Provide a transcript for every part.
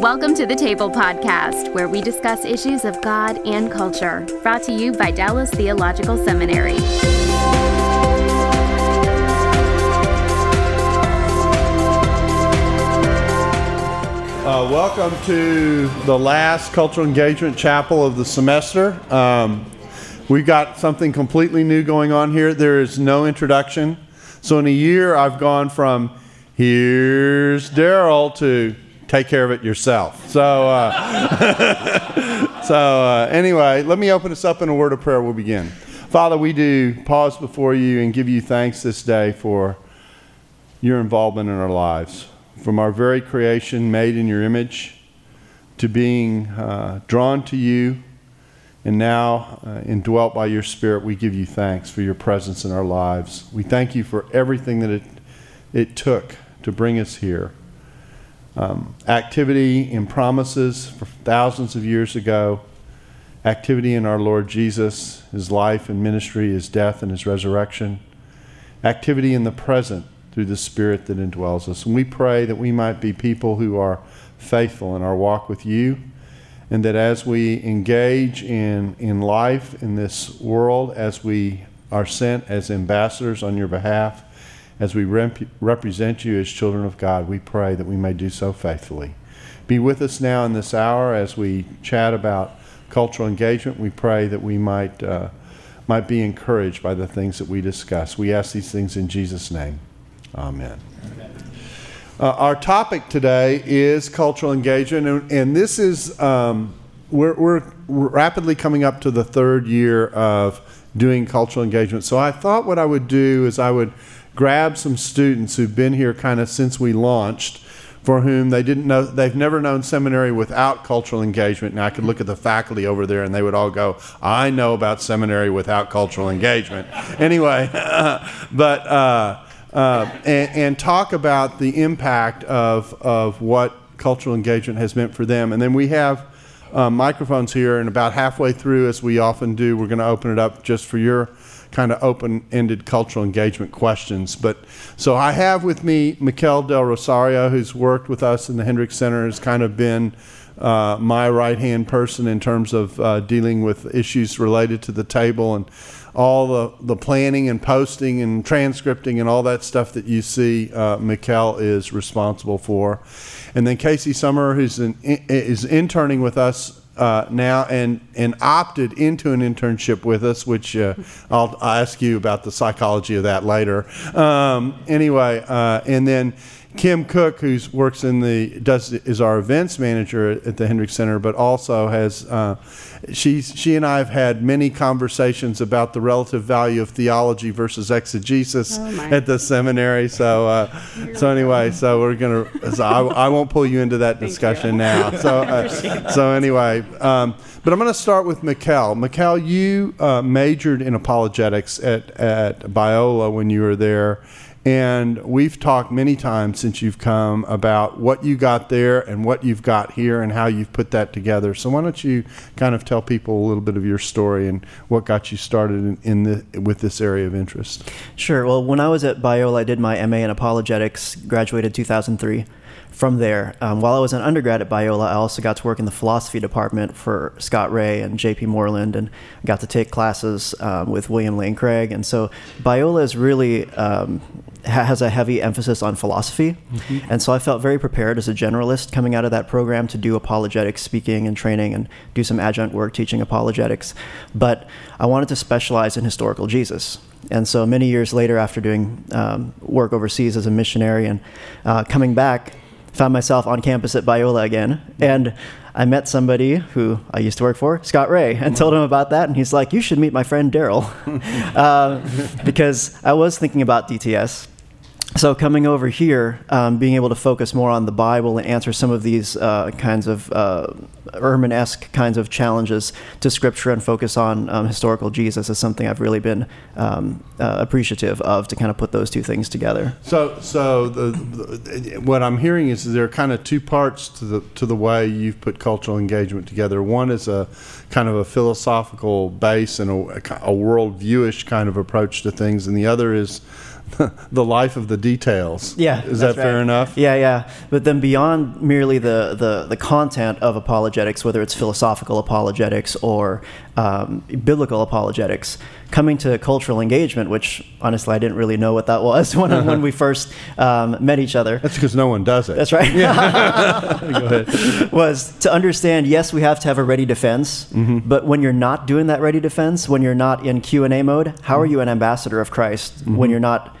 Welcome to the Table Podcast, where we discuss issues of God and culture. Brought to you by Dallas Theological Seminary. Uh, welcome to the last cultural engagement chapel of the semester. Um, we've got something completely new going on here. There is no introduction. So, in a year, I've gone from here's Darrell to take care of it yourself. So, uh, so uh, anyway, let me open us up in a word of prayer. We'll begin. Father, we do pause before you and give you thanks this day for your involvement in our lives from our very creation, made in your image, to being uh, drawn to you, and now uh, indwelt by your Spirit, we give you thanks for your presence in our lives. We thank you for everything that it, it took to bring us here. Um, activity in promises for thousands of years ago, activity in our Lord Jesus, his life and ministry, his death and his resurrection, activity in the present through the Spirit that indwells us. And we pray that we might be people who are faithful in our walk with you, and that as we engage in, in life in this world, as we are sent as ambassadors on your behalf, as we rep- represent you as children of God, we pray that we may do so faithfully. Be with us now in this hour as we chat about cultural engagement. We pray that we might, uh, might be encouraged by the things that we discuss. We ask these things in Jesus' name. Amen. Uh, our topic today is cultural engagement, and, and this is um, we're, we're, rapidly coming up to the third year of doing cultural engagement. So I thought what I would do is I would grab some students who've been here kind of since we launched, for whom they didn't know they've never known seminary without cultural engagement. And I could look at the faculty over there, and they would all go, "I know about seminary without cultural engagement." anyway, but. Uh, uh, and, and, talk about the impact of, of what cultural engagement has meant for them. And then we have uh, microphones here, and about halfway through, as we often do, we're going to open it up just for your kind of open-ended cultural engagement questions. But so I have with me Mikel Del Rosario, who's worked with us in the Hendricks Center, has kind of been uh, my right-hand person in terms of uh, dealing with issues related to the table and all the, the planning and posting and transcripting and all that stuff that you see, uh, Mikel is responsible for. And then Casey Summer, who's an, is interning with us uh, now and, and opted into an internship with us, which uh, I'll, ask you about the psychology of that later. Um, anyway, uh, and then Kim Cook, who works in the does is our events manager at the Hendricks Center, but also has uh, she she and I have had many conversations about the relative value of theology versus exegesis oh at the seminary. So uh, so anyway, so we're gonna. So I, I won't pull you into that discussion now. So uh, so anyway. Um, but I'm going to start with Mikel. Mikel, you uh, majored in apologetics at, at Biola when you were there, and we've talked many times since you've come about what you got there and what you've got here and how you've put that together. So why don't you kind of tell people a little bit of your story and what got you started in, in the, with this area of interest? Sure. Well, when I was at Biola, I did my MA in apologetics, graduated 2003 from there, um, while I was an undergrad at Biola, I also got to work in the philosophy department for Scott Rae and J.P. Moreland, and got to take classes um, with William Lane Craig. And so Biola is really um, has a heavy emphasis on philosophy, mm-hmm. and so I felt very prepared as a generalist coming out of that program to do apologetics speaking and training and do some adjunct work teaching apologetics. But I wanted to specialize in historical Jesus. And so many years later, after doing um, work overseas as a missionary and uh, coming back, found myself on campus at Biola again. And I met somebody who I used to work for, Scott Rae, and told him about that. And he's like, You should meet my friend Darrell. uh, because I was thinking about DTS so coming over here, um, being able to focus more on the Bible and answer some of these uh, kinds of uh, Ehrman-esque kinds of challenges to Scripture and focus on um, historical Jesus is something I've really been um, uh, appreciative of to kind of put those two things together. So, so the, the, what I'm hearing is there are kind of two parts to the to the way you've put cultural engagement together. One is a kind of a philosophical base and a, a worldviewish kind of approach to things, and the other is the life of the details. Yeah, is that fair right. enough? Yeah, yeah. But then beyond merely the, the, the content of apologetics, whether it's philosophical apologetics or um, biblical apologetics, coming to cultural engagement, which honestly I didn't really know what that was when, uh-huh. when we first um, met each other. That's because no one does it. That's right. Yeah. Go ahead. Was to understand. Yes, we have to have a ready defense, mm-hmm. but when you're not doing that ready defense, when you're not in Q and A mode, how are you an ambassador of Christ mm-hmm. when you're not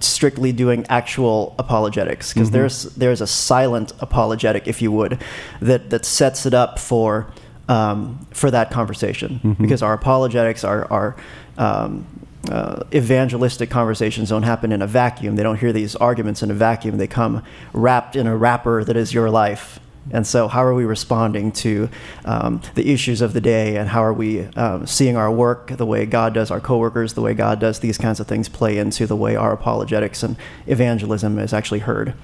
strictly doing actual apologetics because mm-hmm. there's there's a silent apologetic, if you would, that that sets it up for um, for that conversation mm-hmm. because our apologetics are are um, uh, evangelistic conversations don't happen in a vacuum. They don't hear these arguments in a vacuum. They come wrapped in a wrapper that is your life. And so, how are we responding to um, the issues of the day, and how are we um, seeing our work, the way God does our coworkers, the way God does these kinds of things, play into the way our apologetics and evangelism is actually heard?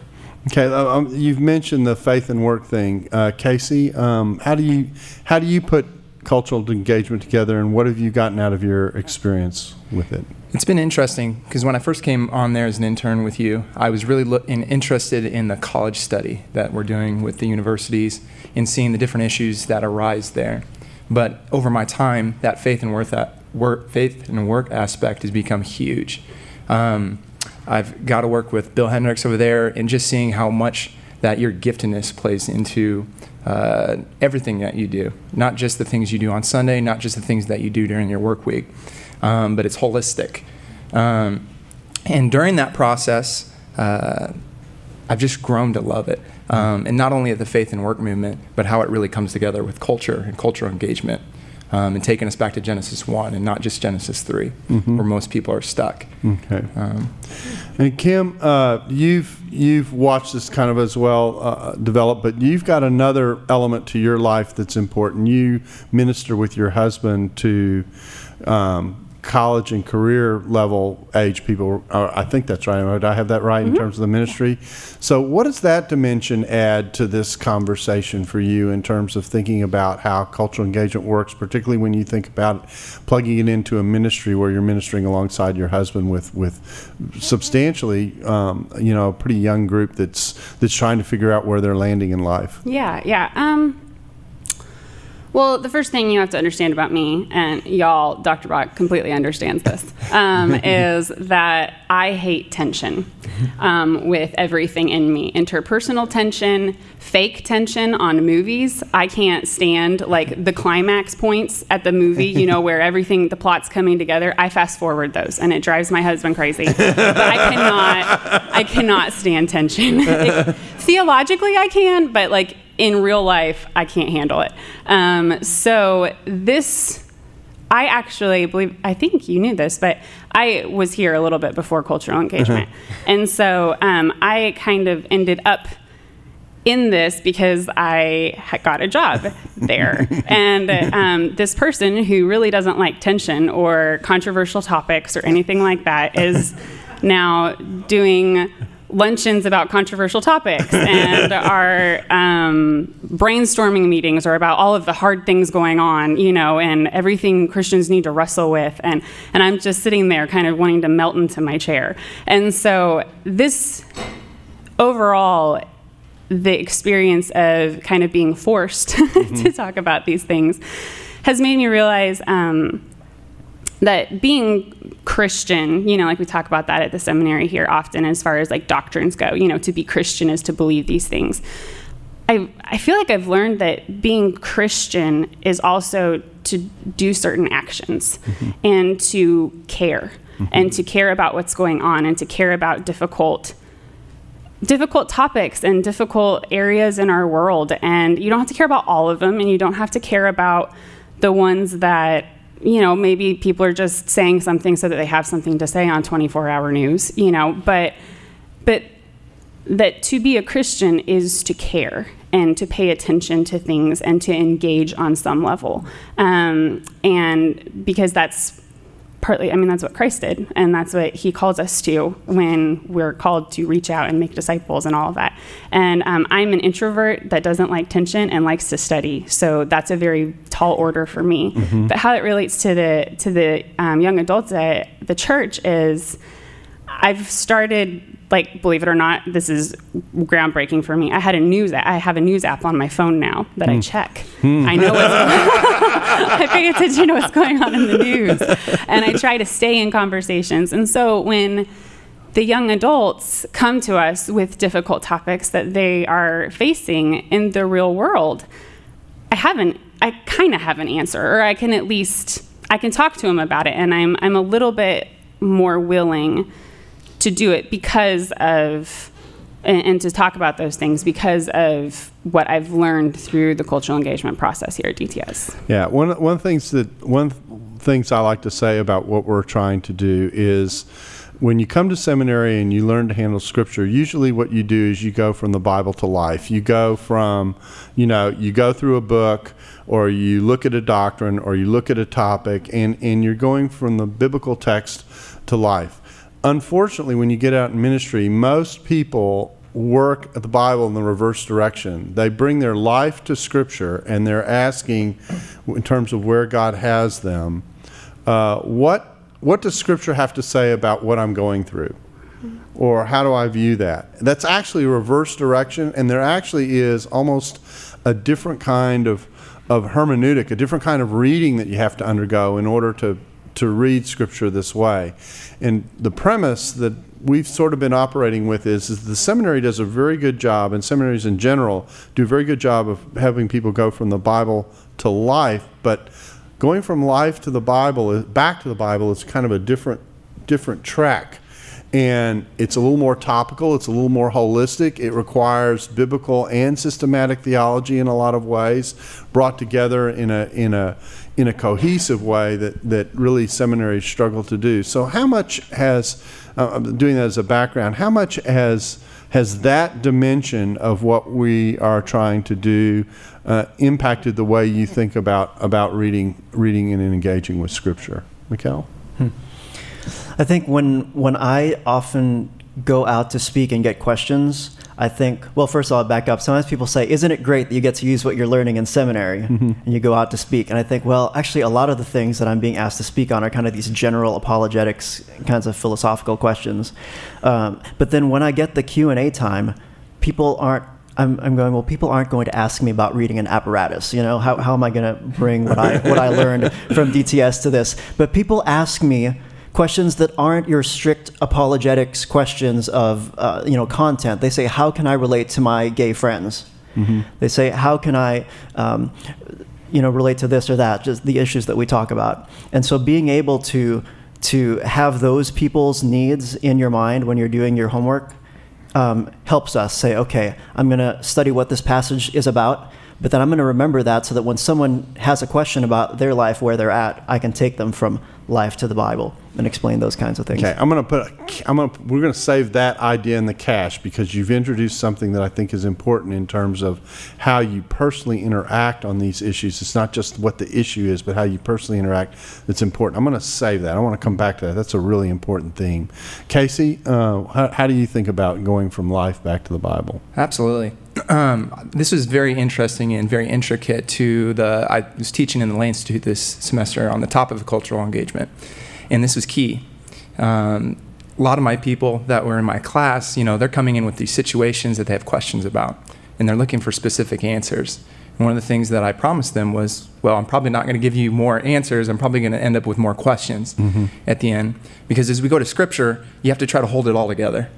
Okay, uh, um, you've mentioned the faith and work thing, uh, Casey. Um, how do you how do you put cultural engagement together, and what have you gotten out of your experience with it? It's been interesting because when I first came on there as an intern with you, I was really lo- in, interested in the college study that we're doing with the universities and seeing the different issues that arise there. But over my time, that faith and work, work, faith and work aspect has become huge. Um, I've got to work with Bill Hendricks over there, and just seeing how much that your giftedness plays into uh, everything that you do, not just the things you do on Sunday, not just the things that you do during your work week, um, but it's holistic. Um, and during that process, uh, I've just grown to love it. Um, and not only at the faith and work movement, but how it really comes together with culture and cultural engagement. Um, and taking us back to Genesis 1 and not just Genesis 3, mm-hmm. where most people are stuck. Okay. Um, and Kim, uh, you've you've watched this kind of as well uh, develop, but you've got another element to your life that's important. You minister with your husband to um, college and career level age people. I think that's right. Would I have that right mm-hmm. in terms of the ministry? So, what does that dimension add to this conversation for you in terms of thinking about how cultural engagement works, particularly when you think about plugging it into a ministry where you're ministering alongside your husband with with substantially, um, you know, a pretty young group that's that's trying to figure out where they're landing in life. Yeah, yeah. Um, well, the first thing you have to understand about me, and y'all, Dr. Bock completely understands this, um, is that I hate tension um, with everything in me. Interpersonal tension, fake tension on movies. I can't stand like the climax points at the movie, you know, where everything, the plot's coming together. I fast forward those, and it drives my husband crazy. but I cannot, I cannot stand tension. It, theologically, I can, but like in real life, I can't handle it. Um, so this. I actually believe, I think you knew this, but I was here a little bit before cultural engagement. Uh-huh. And so um, I kind of ended up in this because I got a job there. and um, this person who really doesn't like tension or controversial topics or anything like that is now doing luncheons about controversial topics and our um, brainstorming meetings are about all of the hard things going on, you know, and everything Christians need to wrestle with. And, and I'm just sitting there kind of wanting to melt into my chair. And so, this overall, the experience of kind of being forced mm-hmm. to talk about these things has made me realize. Um, that being Christian, you know, like we talk about that at the seminary here often as far as like doctrines go, you know, to be Christian is to believe these things. I, I feel like I've learned that being Christian is also to do certain actions mm-hmm. and to care mm-hmm. and to care about what's going on and to care about difficult difficult topics and difficult areas in our world and you don't have to care about all of them and you don't have to care about the ones that you know, maybe people are just saying something so that they have something to say on 24 hour news, you know, but, but that to be a Christian is to care and to pay attention to things and to engage on some level. Um, and because that's partly, I mean, that's what Christ did, and that's what he calls us to when we're called to reach out and make disciples and all of that. And um, I'm an introvert that doesn't like tension and likes to study, so that's a very tall order for me. Mm-hmm. But how it relates to the to the um, young adults at the church is. I've started like believe it or not, this is groundbreaking for me. I had a news I have a news app on my phone now that I hmm. check. Hmm. I know what's I pay attention to know what's going on in the news and I try to stay in conversations. And so when the young adults come to us with difficult topics that they are facing in the real world, I haven't I kind of have an answer or I can at least I can talk to them about it and I'm I'm a little bit more willing to do it because of and, and, to talk about those things because of what I've learned through the cultural engagement process here at DTS. Yeah, one one things that one things I like to say about what we're trying to do is when you come to seminary and you learn to handle scripture, usually what you do is you go from the Bible to life. You go from, you know, you go through a book or you look at a doctrine or you look at a topic and, and you're going from the biblical text to life unfortunately, when you get out in ministry, most people work at the Bible in the reverse direction. They bring their life to Scripture and they're asking, in terms of where God has them, uh, what what does Scripture have to say about what I'm going through? Or how do I view that? That's actually a reverse direction, and there actually is almost a different kind of, of hermeneutic, a different kind of reading that you have to undergo in order to to read Scripture this way. And the premise that we've sort of been operating with is, is the seminary does a very good job, and seminaries in general do a very good job of having people go from the Bible to life. But going from life to the Bible, uh, back to the Bible, is kind of a different different track and it's a little more topical, it's a little more holistic. It requires biblical and systematic theology in a lot of ways, brought together in a in a in a cohesive way that, that really seminaries struggle to do. So, how much has uh, doing that as a background? How much has has that dimension of what we are trying to do uh, impacted the way you think about about reading reading and engaging with Scripture, Mikel? Hmm. I think when when I often go out to speak and get questions, I think, well, first of all, back up. Sometimes people say, Isn't it great that you get to use what you're learning in seminary mm-hmm. and you go out to speak? And I think, well, actually, a lot of the things that I'm being asked to speak on are kind of these general apologetics kinds of philosophical questions. Um, but then when I get the Q&A time, people aren't I'm, I'm, going, well, people aren't going to ask me about reading an apparatus. You know, how, how am I going to bring what I, what I learned from DTS to this? But people ask me, questions that aren't your strict apologetics questions of uh, you know content. They say, "How can I relate to my gay friends?" Mm-hmm. They say, "How can I?" Um, you know, relate to this or that, just the issues that we talk about. And so being able to to have those people's needs in your mind when you're doing your homework um, helps us say, okay, I'm going to study what this passage is about, but then I'm going to remember that so that when someone has a question about their life, where they're at, I can take them from life to the Bible and explain those kinds of things. Okay, I'm going to put. I'm going. to We're going to save that idea in the cache because you've introduced something that I think is important in terms of how you personally interact on these issues. It's not just what the issue is, but how you personally interact. That's important. I'm going to save that. I want to come back to that. That's a really important theme. Casey, uh, how, how do you think about going from life back to the Bible? Absolutely. Um, this was very interesting and very intricate to the. I was teaching in the Lay Institute this semester on the topic of cultural engagement and this was key. Um, a lot of my people that were in my class, you know, they're coming in with these situations that they have questions about, and they're looking for specific answers. And one of the things that I promised them was, well, I'm probably not going to give you more answers. I'm probably going to end up with more questions mm-hmm. at the end, because as we go to Scripture, you have to try to hold it all together.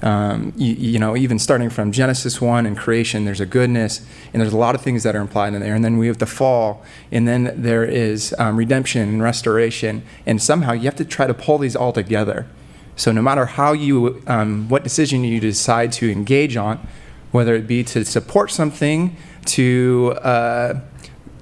Um, you, you, know, even starting from Genesis 1 and creation, there's a goodness, and there's a lot of things that are implied in there. And then we have the fall, and then there is um, redemption and restoration. And somehow you have to try to pull these all together. So no matter how you, um, what decision you decide to engage on, whether it be to support something, to uh,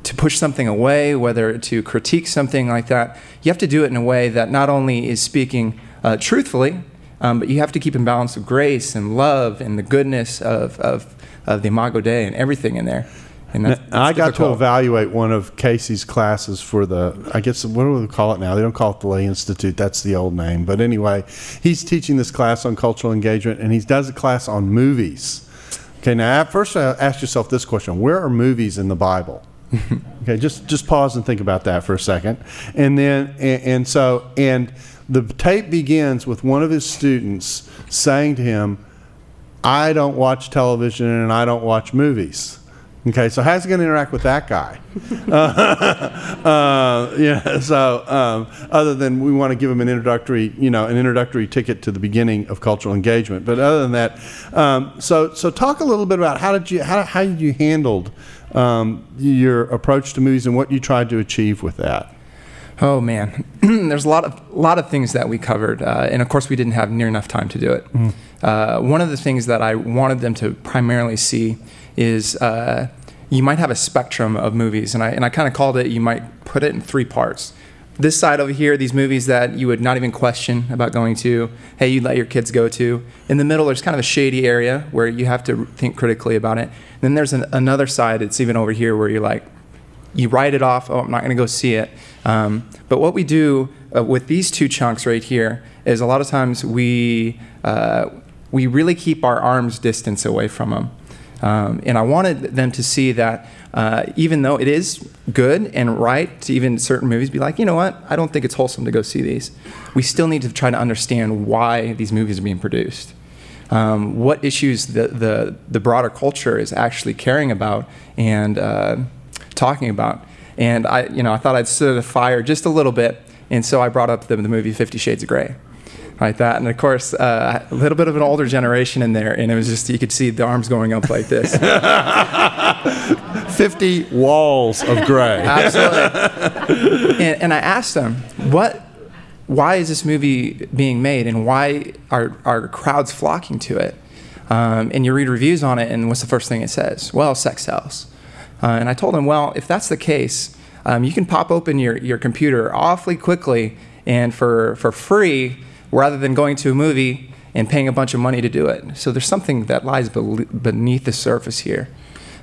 to push something away, whether to critique something like that, you have to do it in a way that not only is speaking uh, truthfully, um, but you have to keep in balance of grace and love and the goodness of, of, of the Imago Dei and everything in there. And that's, that's I got difficult. to evaluate one of Casey's classes for the, I guess, what do we call it now? They don't call it the Lay Institute. That's the old name. But anyway, he's teaching this class on cultural engagement, and he does a class on movies. Okay, now first ask yourself this question: Where are movies in the Bible? okay, just just pause and think about that for a second, and then and, and so and The tape begins with one of his students saying to him, I don't watch television and I don't watch movies. Okay, so how's he going to interact with that guy? uh, uh, yeah, so um, other than we want to give him an introductory, you know, an introductory ticket to the beginning of cultural engagement. But other than that, um, so so talk a little bit about how did you how, how you handled um, your approach to movies and what you tried to achieve with that. Oh man, there's a lot of lot of things that we covered, uh, and of course we didn't have near enough time to do it. Mm. Uh, one of the things that I wanted them to primarily see is uh, you might have a spectrum of movies, and I and I kind of called it. You might put it in three parts. This side over here, these movies that you would not even question about going to. Hey, you'd let your kids go to. In the middle, there's kind of a shady area where you have to think critically about it. Then there's an, another side. It's even over here where you're like, you write it off. Oh, I'm not going to go see it. Um, but what we do uh, with these two chunks right here is a lot of times we uh, we really keep our arms distance away from them. Um, and I wanted them to see that uh, even though it is good and right to even certain movies be like, you know what, I don't think it's wholesome to go see these. We still need to try to understand why these movies are being produced. Um, what issues the, the, the broader culture is actually caring about and uh, talking about. And I, you know, I thought I'd stir the fire just a little bit, and so I brought up the, the movie Fifty Shades of Grey, like that. And of course, uh, a little bit of an older generation in there, and it was just you could see the arms going up like this. Fifty walls of gray. Absolutely. and, and I asked them, what why is this movie being made and why are, are crowds flocking to it? Um, and you read reviews on it, and what's the first thing it says? Well, sex sells. Uh, and I told him, well, if that's the case, um, you can pop open your, your computer awfully quickly and for, for free rather than going to a movie and paying a bunch of money to do it. So there's something that lies beneath the surface here.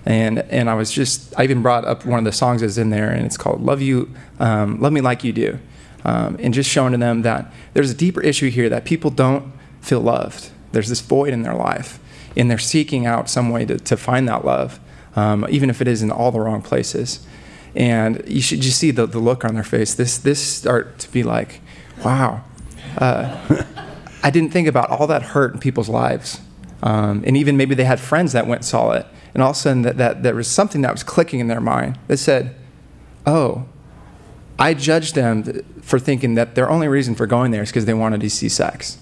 And, and I was just, I even brought up one of the songs that's in there, and it's called Love You, um, Love Me Like You Do. Um, and just showing to them that there's a deeper issue here that people don't feel loved. There's this void in their life, and they're seeking out some way to, to find that love um, even if it is in all the wrong places. And you should just see the, the look on their face. This this start to be like, wow, uh, I didn't think about all that hurt in people's lives. Um, and even maybe they had friends that went and saw it, and all of a sudden that, that there was something that was clicking in their mind that said, oh, I judged them for thinking that their only reason for going there is because they wanted to see sex.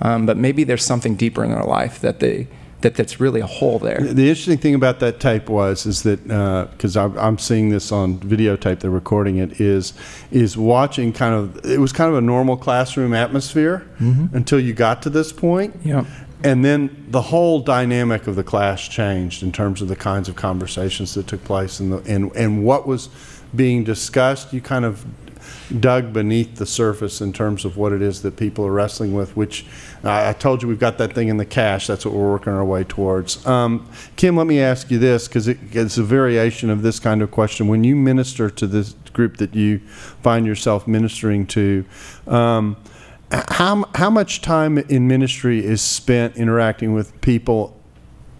Um, but maybe there's something deeper in their life that they that that's really a hole there. The interesting thing about that tape was is that because uh, I'm seeing this on videotape, they're recording it is is watching kind of it was kind of a normal classroom atmosphere mm-hmm. until you got to this point. Yeah. And then the whole dynamic of the class changed in terms of the kinds of conversations that took place and the, and and what was being discussed. You kind of dug beneath the surface in terms of what it is that people are wrestling with, which I told you we've got that thing in the cache. That's what we're working our way towards. Um, Kim, let me ask you this because it, it's a variation of this kind of question. When you minister to this group that you find yourself ministering to, um, how, how much time in ministry is spent interacting with people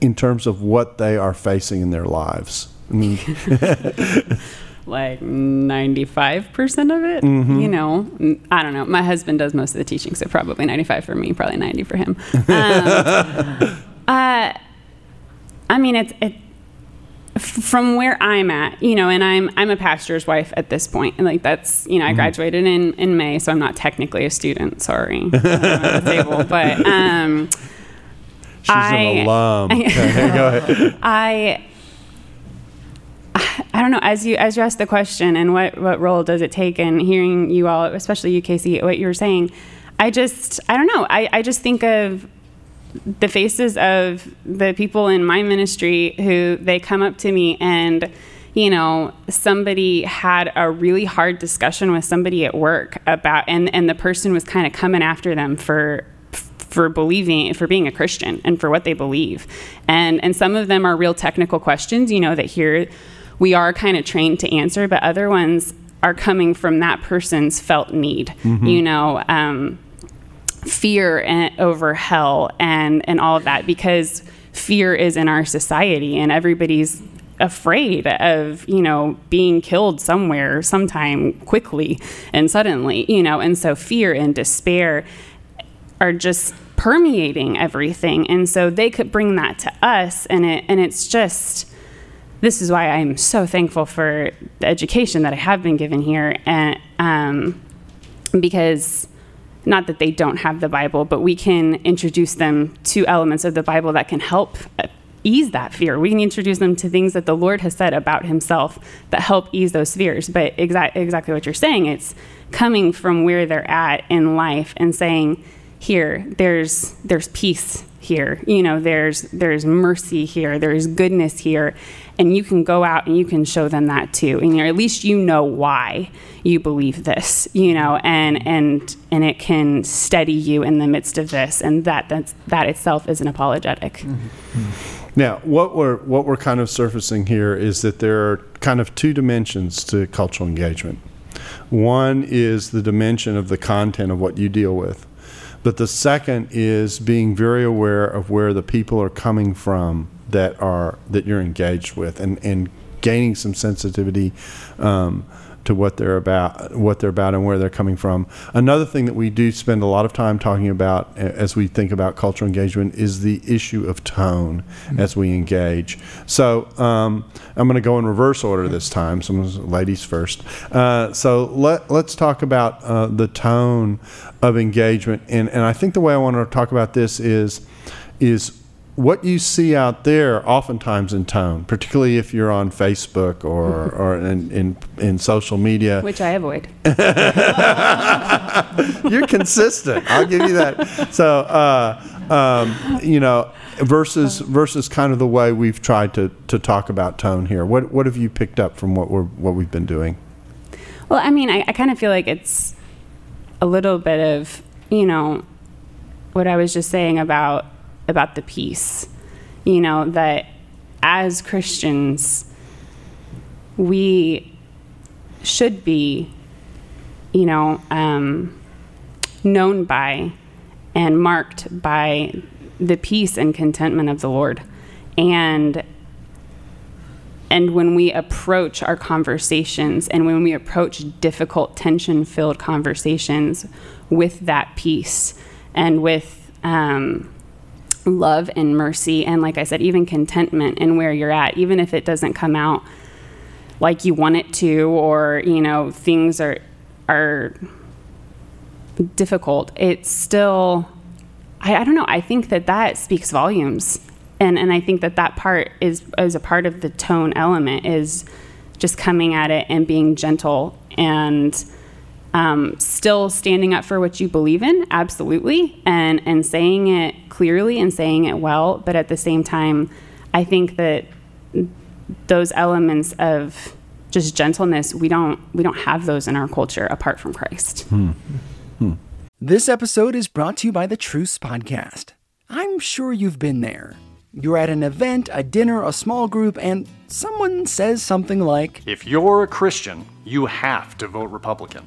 in terms of what they are facing in their lives? I mean, like 95% of it. Mm-hmm. You know, I don't know. My husband does most of the teaching, so probably 95 for me, probably 90 for him. Um, uh, I mean, it's, it, from where I'm at, you know, and I'm I'm a pastor's wife at this point, and like that's you know I mm-hmm. graduated in in May, so I'm not technically a student. Sorry, table, but um, she's I, an alum. okay, go ahead. I I don't know. As you as you ask the question, and what what role does it take? And hearing you all, especially UKC, what you were saying, I just I don't know. I I just think of the faces of the people in my ministry who they come up to me and you know somebody had a really hard discussion with somebody at work about and and the person was kind of coming after them for for believing for being a christian and for what they believe and and some of them are real technical questions you know that here we are kind of trained to answer, but other ones are coming from that person's felt need. Mm-hmm. You know, um, fear and, over hell and and all of that because fear is in our society and everybody's afraid of you know being killed somewhere sometime quickly and suddenly you know and so fear and despair are just permeating everything and so they could bring that to us and it and it's just this is why I'm so thankful for the education that I have been given here and um, because not that they don't have the Bible, but we can introduce them to elements of the Bible that can help ease that fear. We can introduce them to things that the Lord has said about Himself that help ease those fears. But exa- exactly what you're saying, it's coming from where they're at in life and saying, "Here, there's there's peace here. You know, there's there's mercy here. There's goodness here." And you can go out and you can show them that too. And at least you know why you believe this, you know, and and and it can steady you in the midst of this. And that that's, that itself is an apologetic. Mm-hmm. Now, what we're what we're kind of surfacing here is that there are kind of two dimensions to cultural engagement. One is the dimension of the content of what you deal with, but the second is being very aware of where the people are coming from that are that you're engaged with, and and gaining some sensitivity. Um, to what they're about, what they're about, and where they're coming from. Another thing that we do spend a lot of time talking about as we think about cultural engagement is the issue of tone mm-hmm. as we engage. So um, I'm going to go in reverse order this time. So ladies first. Uh, so let let's talk about uh, the tone of engagement, and and I think the way I want to talk about this is is what you see out there oftentimes in tone, particularly if you're on Facebook or, or in, in, in social media. Which I avoid. you're consistent. I'll give you that. So, uh, um, you know, versus versus kind of the way we've tried to, to talk about tone here. What what have you picked up from what we're what we've been doing? Well, I mean, I, I kind of feel like it's a little bit of you know what I was just saying about about the peace. You know, that as Christians, we should be, you know, um, known by and marked by the peace and contentment of the Lord. And and when we approach our conversations and when we approach difficult tension filled conversations with that peace and with um, love and mercy and like I said even contentment in where you're at even if it doesn't come out like you want it to or you know things are are difficult it's still I, I don't know. I think that that speaks volumes. And and I think that that part is is a part of the tone element is just coming at it and being gentle and um, still standing up for what you believe in, absolutely, and and saying it clearly and saying it well. But at the same time, I think that those elements of just gentleness, we don't we don't have those in our culture apart from Christ. Hmm. Hmm. This episode is brought to you by the Truce Podcast. I'm sure you've been there. You're at an event, a dinner, a small group, and someone says something like, If you're a Christian, you have to vote Republican.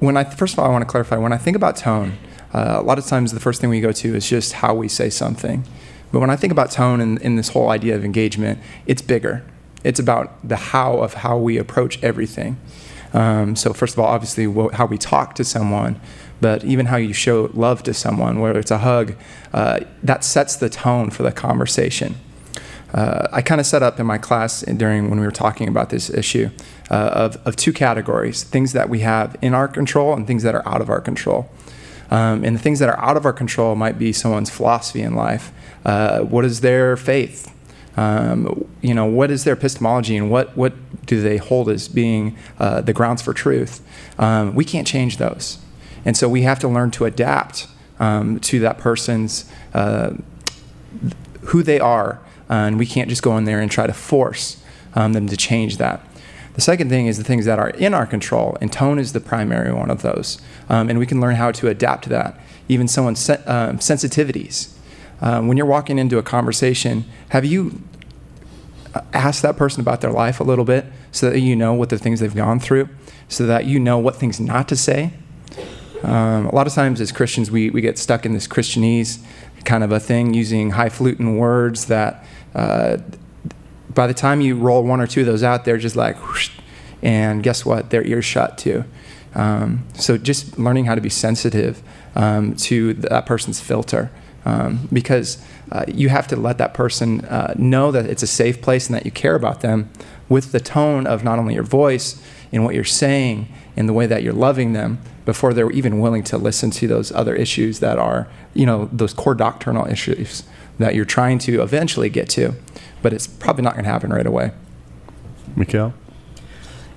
when I first of all, I want to clarify. When I think about tone, uh, a lot of times the first thing we go to is just how we say something. But when I think about tone and, this whole idea of engagement, it's bigger. It's about the how of how we approach everything. Um, so first of all, obviously, how we talk to someone, but even how you show love to someone, whether it's a hug, uh, that sets the tone for the conversation. Uh, I kind of set up in my class during when we were talking about this issue uh, of, of two categories things that we have in our control and things that are out of our control. Um, and the things that are out of our control might be someone's philosophy in life. Uh, what is their faith? Um, you know, what is their epistemology and what, what do they hold as being uh, the grounds for truth? Um, we can't change those. And so we have to learn to adapt um, to that person's uh, who they are and we can't just go in there and try to force um, them to change that. The second thing is the things that are in our control, and tone is the primary one of those. Um, and we can learn how to adapt to that. Even someone's um, sensitivities. Um, when you're walking into a conversation, have you uh, asked that person about their life a little bit so that you know what the things they've gone through, so that you know what things not to say? Um, a lot of times as Christians, we, we get stuck in this Christianese kind of a thing using highfalutin words that uh, by the time you roll one or two of those out, they're just like, whoosh, and guess what? Their ears shut too. Um, so just learning how to be sensitive um, to that person's filter, um, because uh, you have to let that person uh, know that it's a safe place and that you care about them, with the tone of not only your voice and what you're saying and the way that you're loving them, before they're even willing to listen to those other issues that are, you know, those core doctrinal issues that you're trying to eventually get to, but it's probably not going to happen right away. Mikel?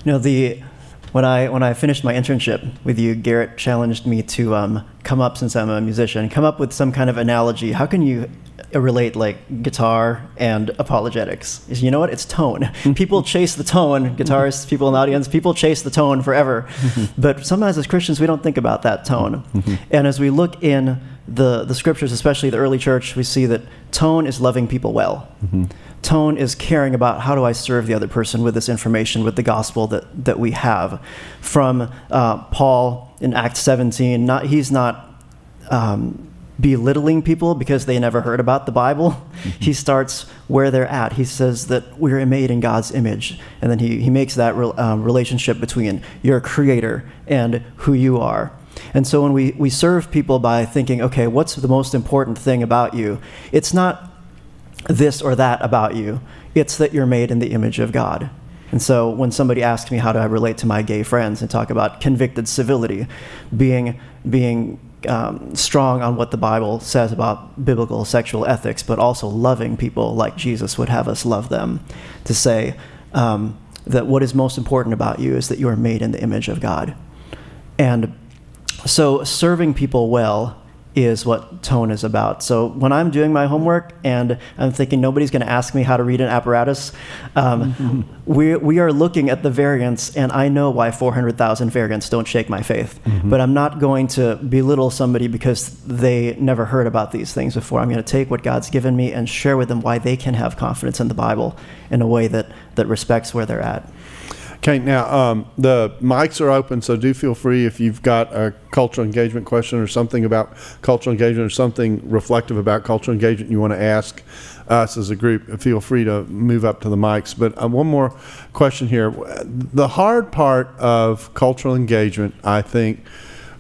You know, the when I when I finished my internship with you, Garrett challenged me to um, come up since I'm a musician, come up with some kind of analogy. How can you relate like guitar and apologetics? You know what? It's tone. people chase the tone. Guitarists, people in the audience, people chase the tone forever. but sometimes as Christians, we don't think about that tone. and as we look in the, the scriptures, especially the early church, we see that tone is loving people well. Mm-hmm. Tone is caring about how do I serve the other person with this information, with the gospel that, that we have. From uh, Paul in Acts 17, not, he's not um, belittling people because they never heard about the Bible. Mm-hmm. He starts where they're at. He says that we're made in God's image. And then he, he makes that re- um, relationship between your creator and who you are. And so when we, we serve people by thinking, okay, what's the most important thing about you? It's not this or that about you, it's that you're made in the image of God. And so when somebody asks me how do I relate to my gay friends and talk about convicted civility, being, being um, strong on what the Bible says about biblical sexual ethics, but also loving people like Jesus would have us love them, to say um, that what is most important about you is that you are made in the image of God. And so serving people well is what tone is about. So when I'm doing my homework and I'm thinking nobody's going to ask me how to read an apparatus, um, we, we are looking at the variants, and I know why 400,000 variants don't shake my faith. Mm-hmm. But I'm not going to belittle somebody because they never heard about these things before. I'm going to take what God's given me and share with them why they can have confidence in the Bible in a way that, that respects where they're at. Okay, now um, the mics are open, so do feel free if you've got a cultural engagement question or something about cultural engagement or something reflective about cultural engagement you want to ask us as a group, feel free to move up to the mics. But uh, one more question here. The hard part of cultural engagement, I think,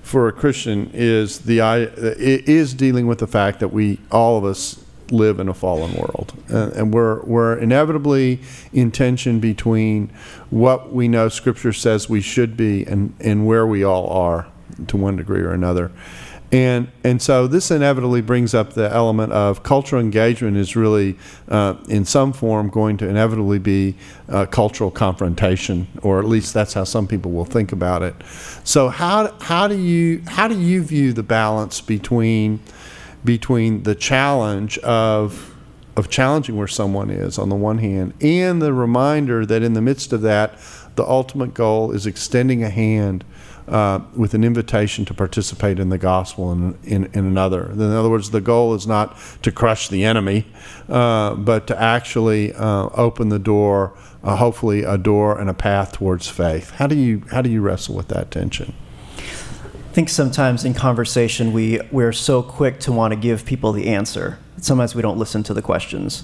for a Christian is the is dealing with the fact that we all of us live in a fallen world, uh, and we're we're inevitably in tension between what we know Scripture says we should be and and where we all are to one degree or another. And, and so this inevitably brings up the element of cultural engagement is really, uh, in some form, going to inevitably be uh, cultural confrontation, or at least that's how some people will think about it. So how, how, do, you, how do you view the balance between between the challenge of of challenging where someone is on the one hand and the reminder that in the midst of that the ultimate goal is extending a hand uh, with an invitation to participate in the gospel in, in, in, another. In other words, the goal is not to crush the enemy, uh, but to actually uh, open the door, uh, hopefully a door and a path towards faith. How do you how do you wrestle with that tension? I think sometimes in conversation we we're so quick to want to give people the answer. Sometimes we don't listen to the questions.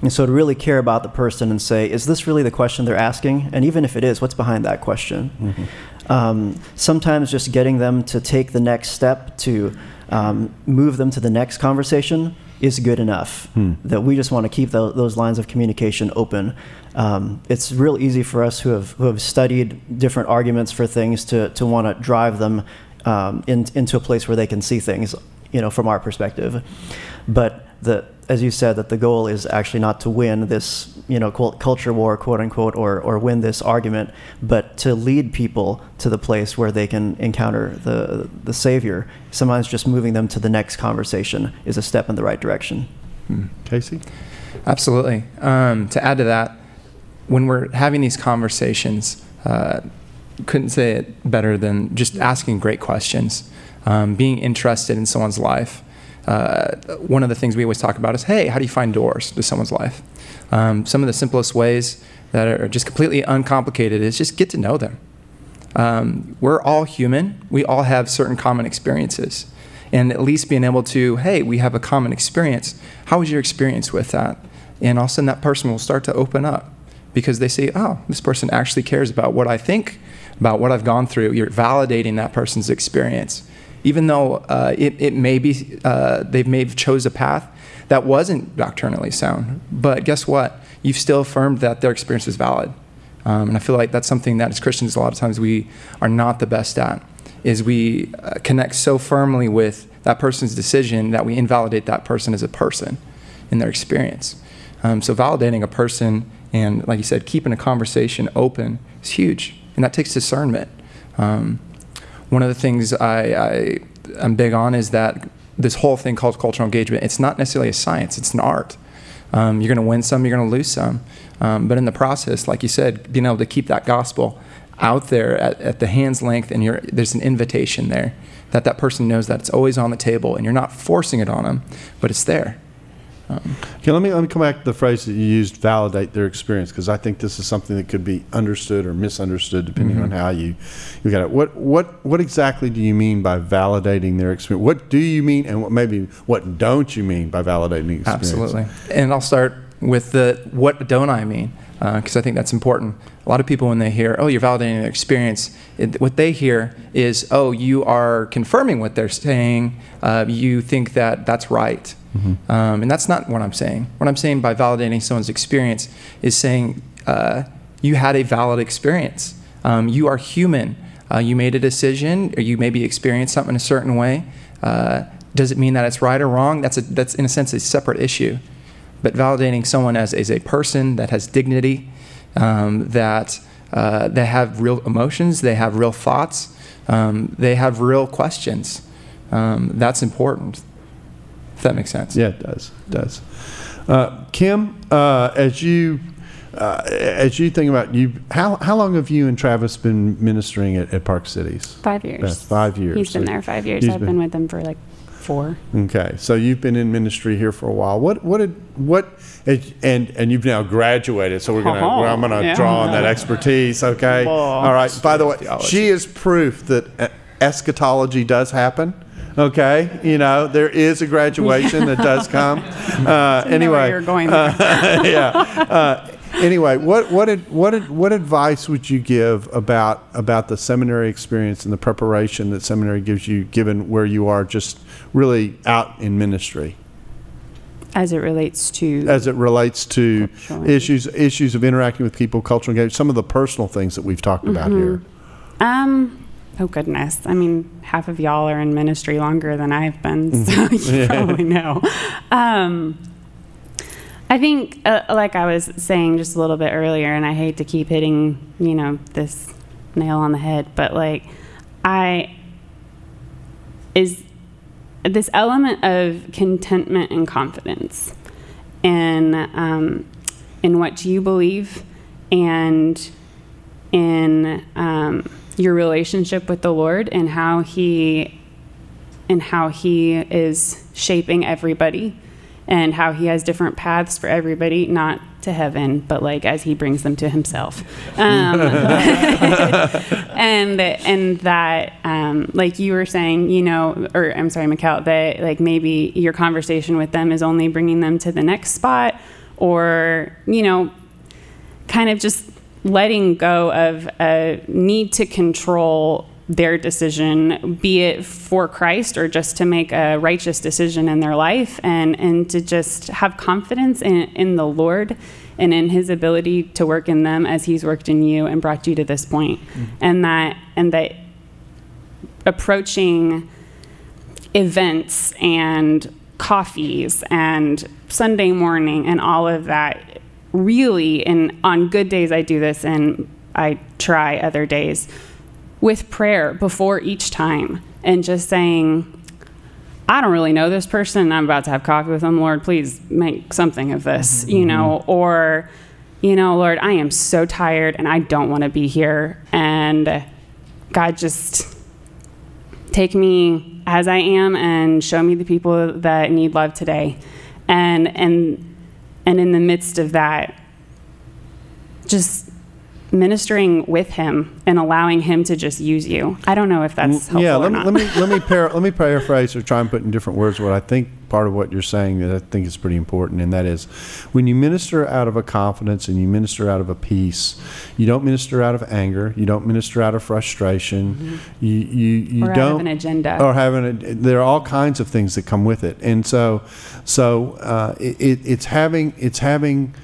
And so to really care about the person and say, is this really the question they're asking? And even if it is, what's behind that question? Mm-hmm. Um, sometimes just getting them to take the next step to um, move them to the next conversation is good enough. That we just want to keep tho- those lines of communication open. Um, it's real easy for us who have who have studied different arguments for things to to want to drive them um, in, into a place where they can see things, you know, from our perspective. But the as you said, that the goal is actually not to win this, you know, quote, culture war, quote unquote, or, or win this argument, but to lead people to the place where they can encounter the, the Savior. Sometimes just moving them to the next conversation is a step in the right direction. Casey? Absolutely. Um, to add to that, when we're having these conversations, uh, couldn't say it better than just asking great questions, um, being interested in someone's life. Uh, one of the things we always talk about is, hey, how do you find doors to someone's life? Um, some of the simplest ways that are just completely uncomplicated is just get to know them. Um, we're all human. We all have certain common experiences. And at least being able to, hey, we have a common experience. How was your experience with that? And all of a sudden, that person will start to open up because they say, oh, this person actually cares about what I think, about what I've gone through. You're validating that person's experience. Even though uh, it, it may be, uh, they may have chose a path that wasn't doctrinally sound. But guess what? You've still affirmed that their experience was valid. Um, and I feel like that's something that as Christians, a lot of times we are not the best at, is we uh, connect so firmly with that person's decision that we invalidate that person as a person in their experience. Um, so validating a person and, like you said, keeping a conversation open is huge, and that takes discernment. Um, one of the things I, I am big on is that this whole thing called cultural engagement. It's not necessarily a science; it's an art. Um, you're going to win some, you're going to lose some, um, but in the process, like you said, being able to keep that gospel out there at, at the hand's length, and there's an invitation there that that person knows that it's always on the table, and you're not forcing it on them, but it's there. Um, okay, let me let me come back to the phrase that you used, validate their experience, because I think this is something that could be understood or misunderstood depending on mm-hmm. how you you got it. What what what exactly do you mean by validating their experience? What do you mean, and what maybe what don't you mean by validating experience? Absolutely. And I'll start with the what don't I mean? Uh, because I think that's important. A lot of people, when they hear, oh, you're validating their experience, it, what they hear is, oh, you are confirming what they're saying. Uh, you think that that's right. Um, and that's not what I'm saying. What I'm saying by validating someone's experience is saying uh, you had a valid experience. Um, you are human. Uh, you made a decision, or you maybe experienced something a certain way. Uh, does it mean that it's right or wrong? That's a, that's in a sense a separate issue. But validating someone as, as a person that has dignity, um, that uh, they have real emotions, they have real thoughts, um, they have real questions. Um, that's important. If that makes sense. Yeah, it does. It does. Uh, Kim, uh, as you uh, as you think about you, how how long have you and Travis been ministering at, at Park Cities? Five years. That's five years. He's been there five years. he's I've been with him for like four. Okay, so you've been in ministry here for a while. What what did what and and you've now graduated. So we're gonna Oh, I'm gonna yeah. draw on that expertise. Okay. All right. By the way, she is proof that uh, eschatology does happen. Okay, you know there is a graduation that does come. Uh, anyway, you're going. there. yeah. Uh, anyway, what what ad, what ad, what advice would you give about about the seminary experience and the preparation that seminary gives you, given where you are, just really out in ministry, as it relates to as it relates to Cultural issues issues of interacting with people, cultural engagement, some of the personal things that we've talked about here. Um. Oh goodness. I mean, half of y'all are in ministry longer than I've been, so you probably know. Um, I think, uh, like I was saying just a little bit earlier, and I hate to keep hitting, you know, this nail on the head, but like, I is this element of contentment and confidence in um, in what you believe and in um, your relationship with the Lord and how He and how He is shaping everybody and how He has different paths for everybody, not to heaven, but like as He brings them to Himself. Um, and and that um, like you were saying, you know, or I'm sorry, Mikel, that like maybe your conversation with them is only bringing them to the next spot, or you know, kind of just letting go of a need to control their decision, be it for Christ or just to make a righteous decision in their life and, and to just have confidence in, in the Lord and in his ability to work in them as he's worked in you and brought you to this point. Mm-hmm. And that and that approaching events and coffees and Sunday morning and all of that really and on good days I do this and I try other days with prayer before each time and just saying I don't really know this person. I'm about to have coffee with them. Lord, please make something of this, mm-hmm. you know, mm-hmm. or, you know, Lord, I am so tired and I don't want to be here. And God, just take me as I am and show me the people that need love today. And, and, and in the midst of that, just ministering with him and allowing him to just use you. I don't know if that's helpful yeah, let me, let me let me par- let me paraphrase or try and put in different words what I think part of what you're saying that I think is pretty important, and that is when you minister out of a confidence and you minister out of a peace, you don't minister out of anger, you don't minister out of frustration, you you, you Or don't an agenda. or having a, there are all kinds of things that come with it, and so so uh, it, it, it's having it's having.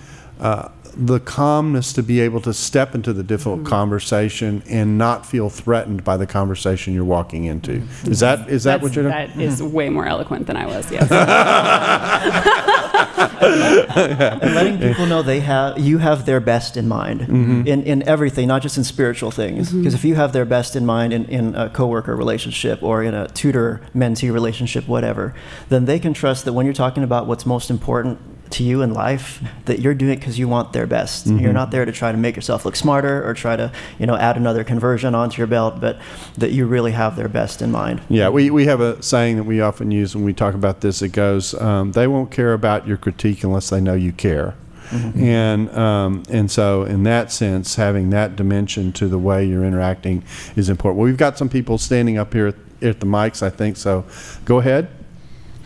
Uh, the calmness to be able to step into the difficult Mm-hmm. conversation and not feel threatened by the conversation you're walking into. Is that is that That's- what you're doing? That is way more eloquent than I was. Yes. and letting people know they have you have their best in mind Mm-hmm. in, in everything not just in spiritual things because if you have their best in mind in, in a coworker relationship or in a tutor mentee relationship whatever then they can trust that when you're talking about what's most important to you in life that you're doing it because you want their best Mm-hmm. you're not there to try to make yourself look smarter or try to you know add another conversion onto your belt but that you really have their best in mind Yeah, we, we have a saying that we often use when we talk about this. It goes, um, they won't care about your critique unless they know you care. And um, and so in that sense, having that dimension to the way you're interacting is important. Well, we've got some people standing up here at, at the mics, I think. So go ahead.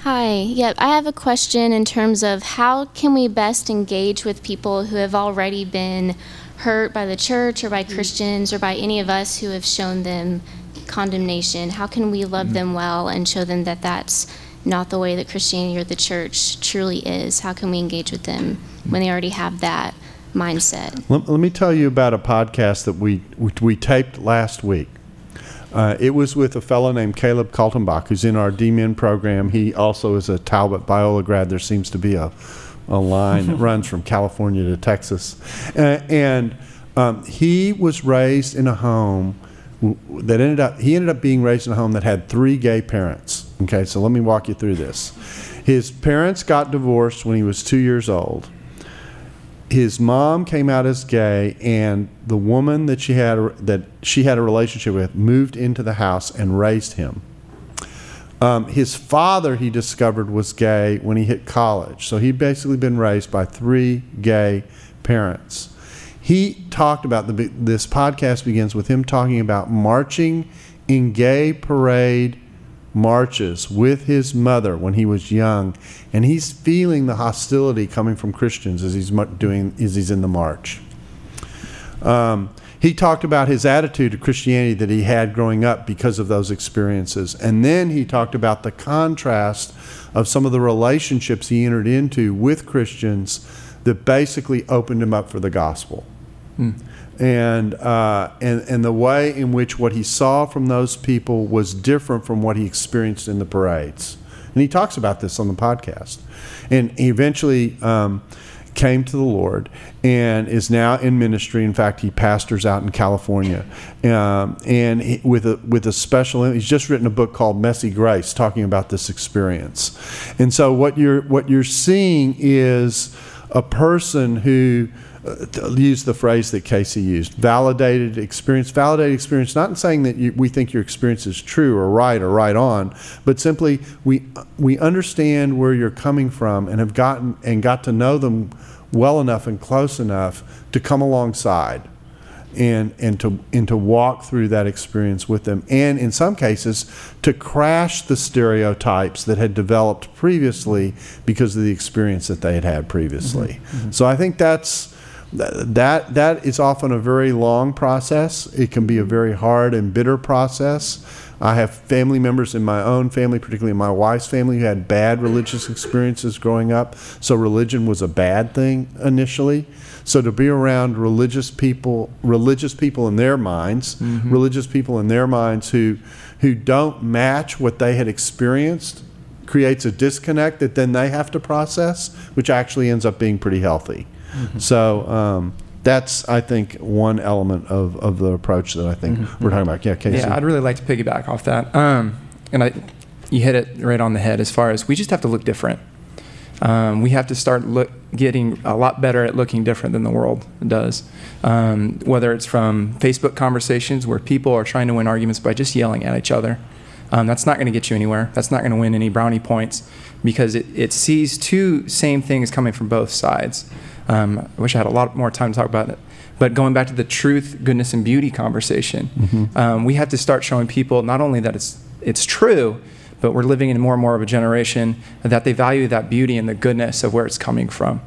Hi. Yep. I have a question in terms of how can we best engage with people who have already been hurt by the church or by mm-hmm. Christians or by any of us who have shown them condemnation? How can we love mm-hmm. them well and show them that that's not the way that Christianity or the church truly is? How can we engage with them mm-hmm. when they already have that mindset? Let, let me tell you about a podcast that we we, we taped last week. Uh, it was with a fellow named Caleb Kaltenbach, who's in our D-Min program. He also is a Talbot Biola grad. There seems to be a, a line that runs from California to Texas. Uh, and um, he was raised in a home that ended up, he ended up being raised in a home that had three gay parents. Okay, so let me walk you through this. His parents got divorced when he was two years old his mom came out as gay and the woman that she had that she had a relationship with moved into the house and raised him. Um, his father he discovered was gay when he hit college. So he'd basically been raised by three gay parents. He talked about the this podcast begins with him talking about marching in gay parade marches with his mother when he was young, and he's feeling the hostility coming from Christians as he's doing as he's in the march. Um, he talked about his attitude to Christianity that he had growing up because of those experiences, and then he talked about the contrast of some of the relationships he entered into with Christians that basically opened him up for the gospel and uh, and and the way in which what he saw from those people was different from what he experienced in the parades. And he talks about this on the podcast. And he eventually um, came to the Lord and is now in ministry. In fact, he pastors out in California, um, and he, with a with a special. He's just written a book called Messy Grace, talking about this experience. And so what you're what you're seeing is a person who uh, use the phrase that Casey used, validated experience, validated experience, not in saying that you, we think your experience is true or right or right on, but simply we, we understand where you're coming from and have gotten and got to know them well enough and close enough to come alongside and, and, to, and to walk through that experience with them. And in some cases, to crash the stereotypes that had developed previously because of the experience that they had had previously. So I think that's that that is often a very long process. It can be a very hard and bitter process. I have family members in my own family, particularly my wife's family, who had bad religious experiences growing up. So religion was a bad thing initially. So to be around religious people, religious people in their minds, mm-hmm. religious people in their minds who who don't match what they had experienced creates a disconnect that then they have to process, which actually ends up being pretty healthy. Mm-hmm. So um, that's, I think, one element of, of the approach that I think mm-hmm. we're talking about. Yeah, Casey. Yeah, I'd really like to piggyback off that. Um, and I, you hit it right on the head as far as we just have to look different. Um, we have to start look, getting a lot better at looking different than the world does. Um, whether it's from Facebook conversations where people are trying to win arguments by just yelling at each other, um, that's not going to get you anywhere. That's not going to win any brownie points because it, it sees two same things coming from both sides. Um, I wish I had a lot more time to talk about it. But going back to the truth, goodness, and beauty conversation, mm-hmm. um, we have to start showing people not only that it's it's true, but we're living in more and more of a generation that they value that beauty and the goodness of where it's coming from.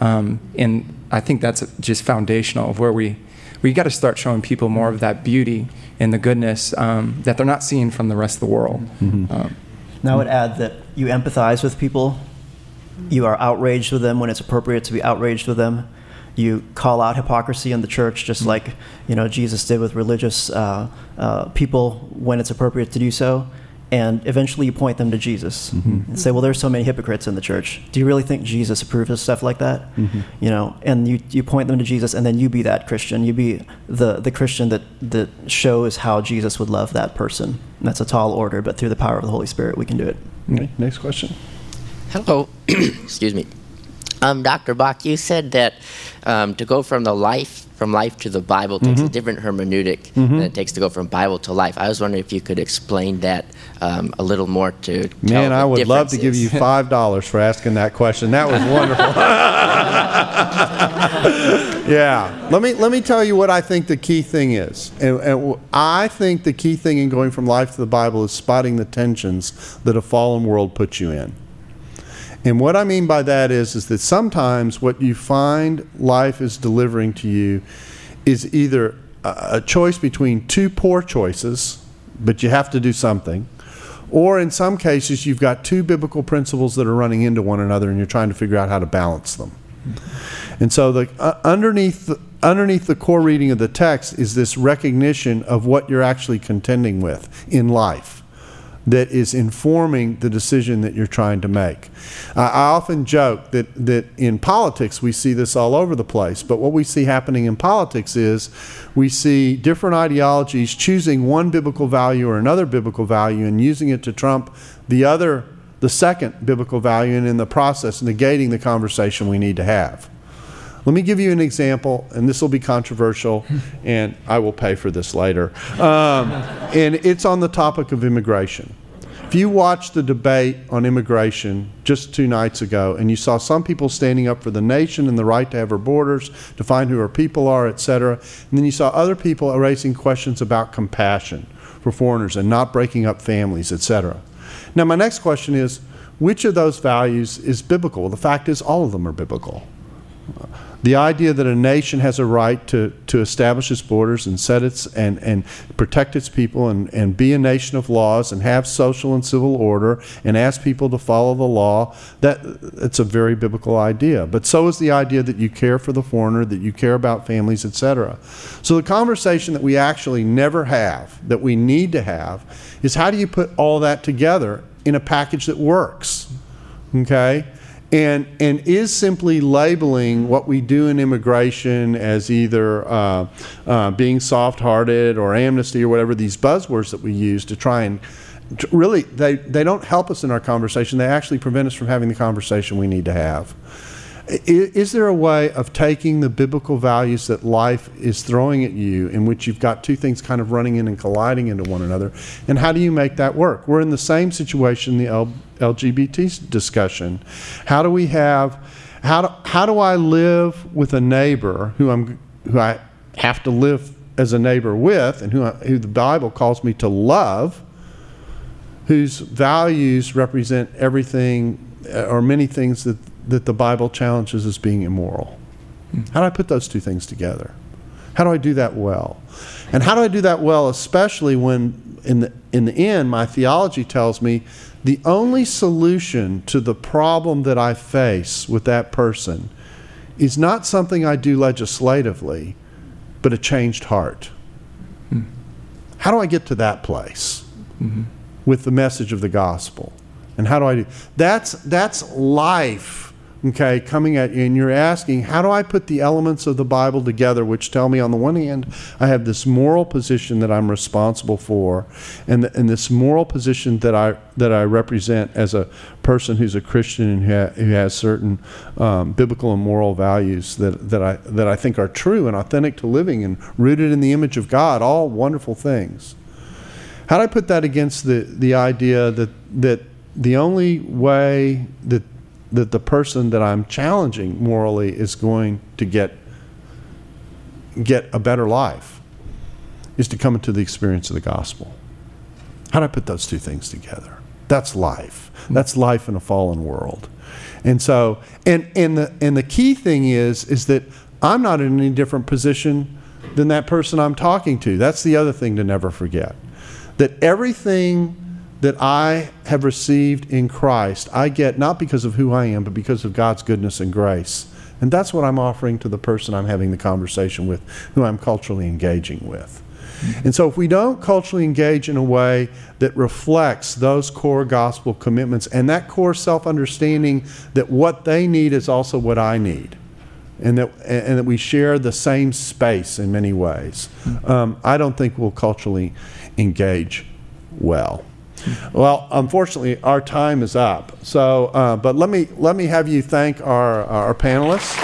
Um, and I think that's just foundational of where we we got to start showing people more of that beauty and the goodness um, that they're not seeing from the rest of the world. Mm-hmm. Um, now, I would add that you empathize with people. You are outraged with them when it's appropriate to be outraged with them. You call out hypocrisy in the church, just mm-hmm. like you know Jesus did with religious uh, uh, people when it's appropriate to do so and eventually you point them to Jesus mm-hmm. and say, "Well, there's so many hypocrites in the church. Do you really think Jesus approves of stuff like that?" Mm-hmm. You know, and you, you point them to Jesus, and then you be that Christian. You be the the Christian that that shows how Jesus would love that person. And that's a tall order, but through the power of the Holy Spirit, we can do it. Okay. Next question. Hello. Excuse me. Um, Dr. Bock, you said that um, to go from the life from life to the Bible takes mm-hmm. a different hermeneutic mm-hmm. than it takes to go from Bible to life. I was wondering if you could explain that um, a little more to Man, I would love to give you five dollars for asking that question. That was wonderful. yeah, let me let me tell you what I think the key thing is, and, and I think the key thing in going from life to the Bible is spotting the tensions that a fallen world puts you in. And what I mean by that is, is that sometimes what you find life is delivering to you is either a choice between two poor choices, but you have to do something, or in some cases you've got two biblical principles that are running into one another and you're trying to figure out how to balance them. And so the uh, underneath the, underneath the core reading of the text is this recognition of what you're actually contending with in life that is informing the decision that you're trying to make. I often joke that, that in politics we see this all over the place, but what we see happening in politics is we see different ideologies choosing one biblical value or another biblical value and using it to trump the other, the second biblical value, and in the process negating the conversation we need to have. Let me give you an example, and this will be controversial, and I will pay for this later. Um, and it's on the topic of immigration. If you watched the debate on immigration just two nights ago and you saw some people standing up for the nation and the right to have our borders, define who our people are, etc., and then you saw other people raising questions about compassion for foreigners and not breaking up families, etc. Now, my next question is which of those values is biblical? Well, the fact is, all of them are biblical the idea that a nation has a right to, to establish its borders and set its and, and protect its people and, and be a nation of laws and have social and civil order and ask people to follow the law, that it's a very biblical idea. But so is the idea that you care for the foreigner, that you care about families, etc. So the conversation that we actually never have, that we need to have, is how do you put all that together in a package that works? Okay? And and is simply labeling what we do in immigration as either uh, uh, being soft-hearted or amnesty or whatever these buzzwords that we use to try and to really they they don't help us in our conversation. They actually prevent us from having the conversation we need to have. Is there a way of taking the biblical values that life is throwing at you, in which you've got two things kind of running in and colliding into one another, and how do you make that work? We're in the same situation, the L- LGBT discussion. How do we have, how do, how do I live with a neighbor who I'm, who I have to live as a neighbor with, and who, I, who the Bible calls me to love, whose values represent everything uh, or many things that that the Bible challenges as being immoral. How do I put those two things together? How do I do that well? And how do I do that well, especially when in the, in the end, my theology tells me the only solution to the problem that I face with that person is not something I do legislatively, but a changed heart. Hmm. How do I get to that place mm-hmm. with the message of the gospel? And how do I do that's that's life okay, coming at you, and you're asking, how do I put the elements of the Bible together, which tell me, on the one hand, I have this moral position that I'm responsible for, and, and this moral position that I that I represent as a person who's a Christian and who, ha- who has certain um, biblical and moral values that, that I that I think are true and authentic to living and rooted in the image of God, all wonderful things. How do I put that against the the idea that that the only way that that the person that I'm challenging morally is going to get get a better life is to come into the experience of the gospel. How do I put those two things together? That's life. That's life in a fallen world. And so and and the and the key thing is is that I'm not in any different position than that person I'm talking to. That's the other thing to never forget. That everything that I have received in Christ, I get not because of who I am, but because of God's goodness and grace. And that's what I'm offering to the person I'm having the conversation with, who I'm culturally engaging with. And so, if we don't culturally engage in a way that reflects those core gospel commitments and that core self understanding that what they need is also what I need, and that, and that we share the same space in many ways, um, I don't think we'll culturally engage well. Well, unfortunately, our time is up. So, uh, but let me let me have you thank our our panelists.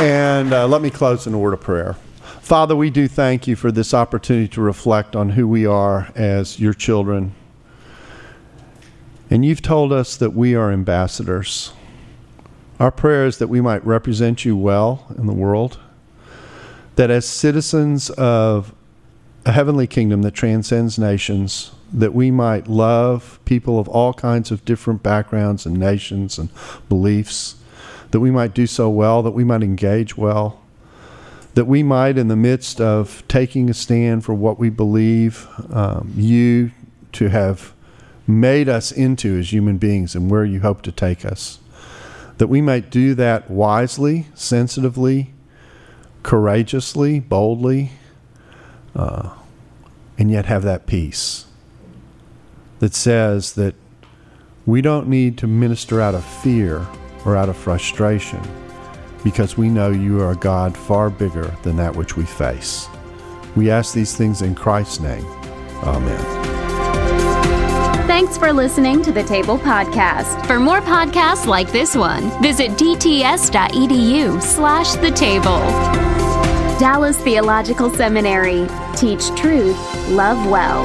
And uh, let me close in a word of prayer. Father, we do thank you for this opportunity to reflect on who we are as your children. And you've told us that we are ambassadors. Our prayer is that we might represent you well in the world that as citizens of a heavenly kingdom that transcends nations, that we might love people of all kinds of different backgrounds and nations and beliefs, that we might do so well, that we might engage well, that we might, in the midst of taking a stand for what we believe, um, you to have made us into as human beings and where you hope to take us, that we might do that wisely, sensitively, courageously, boldly, uh, and yet have that peace that says that we don't need to minister out of fear or out of frustration because we know you are a God far bigger than that which we face. We ask these things in Christ's name. Amen. Thanks for listening to the Table Podcast. For more podcasts like this one, visit dts.edu slash the table. Dallas Theological Seminary. Teach truth, love well.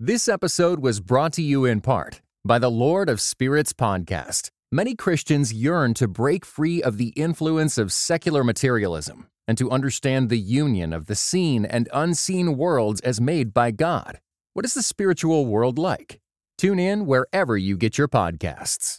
This episode was brought to you in part by the Lord of Spirits podcast. Many Christians yearn to break free of the influence of secular materialism and to understand the union of the seen and unseen worlds as made by God. What is the spiritual world like? Tune in wherever you get your podcasts.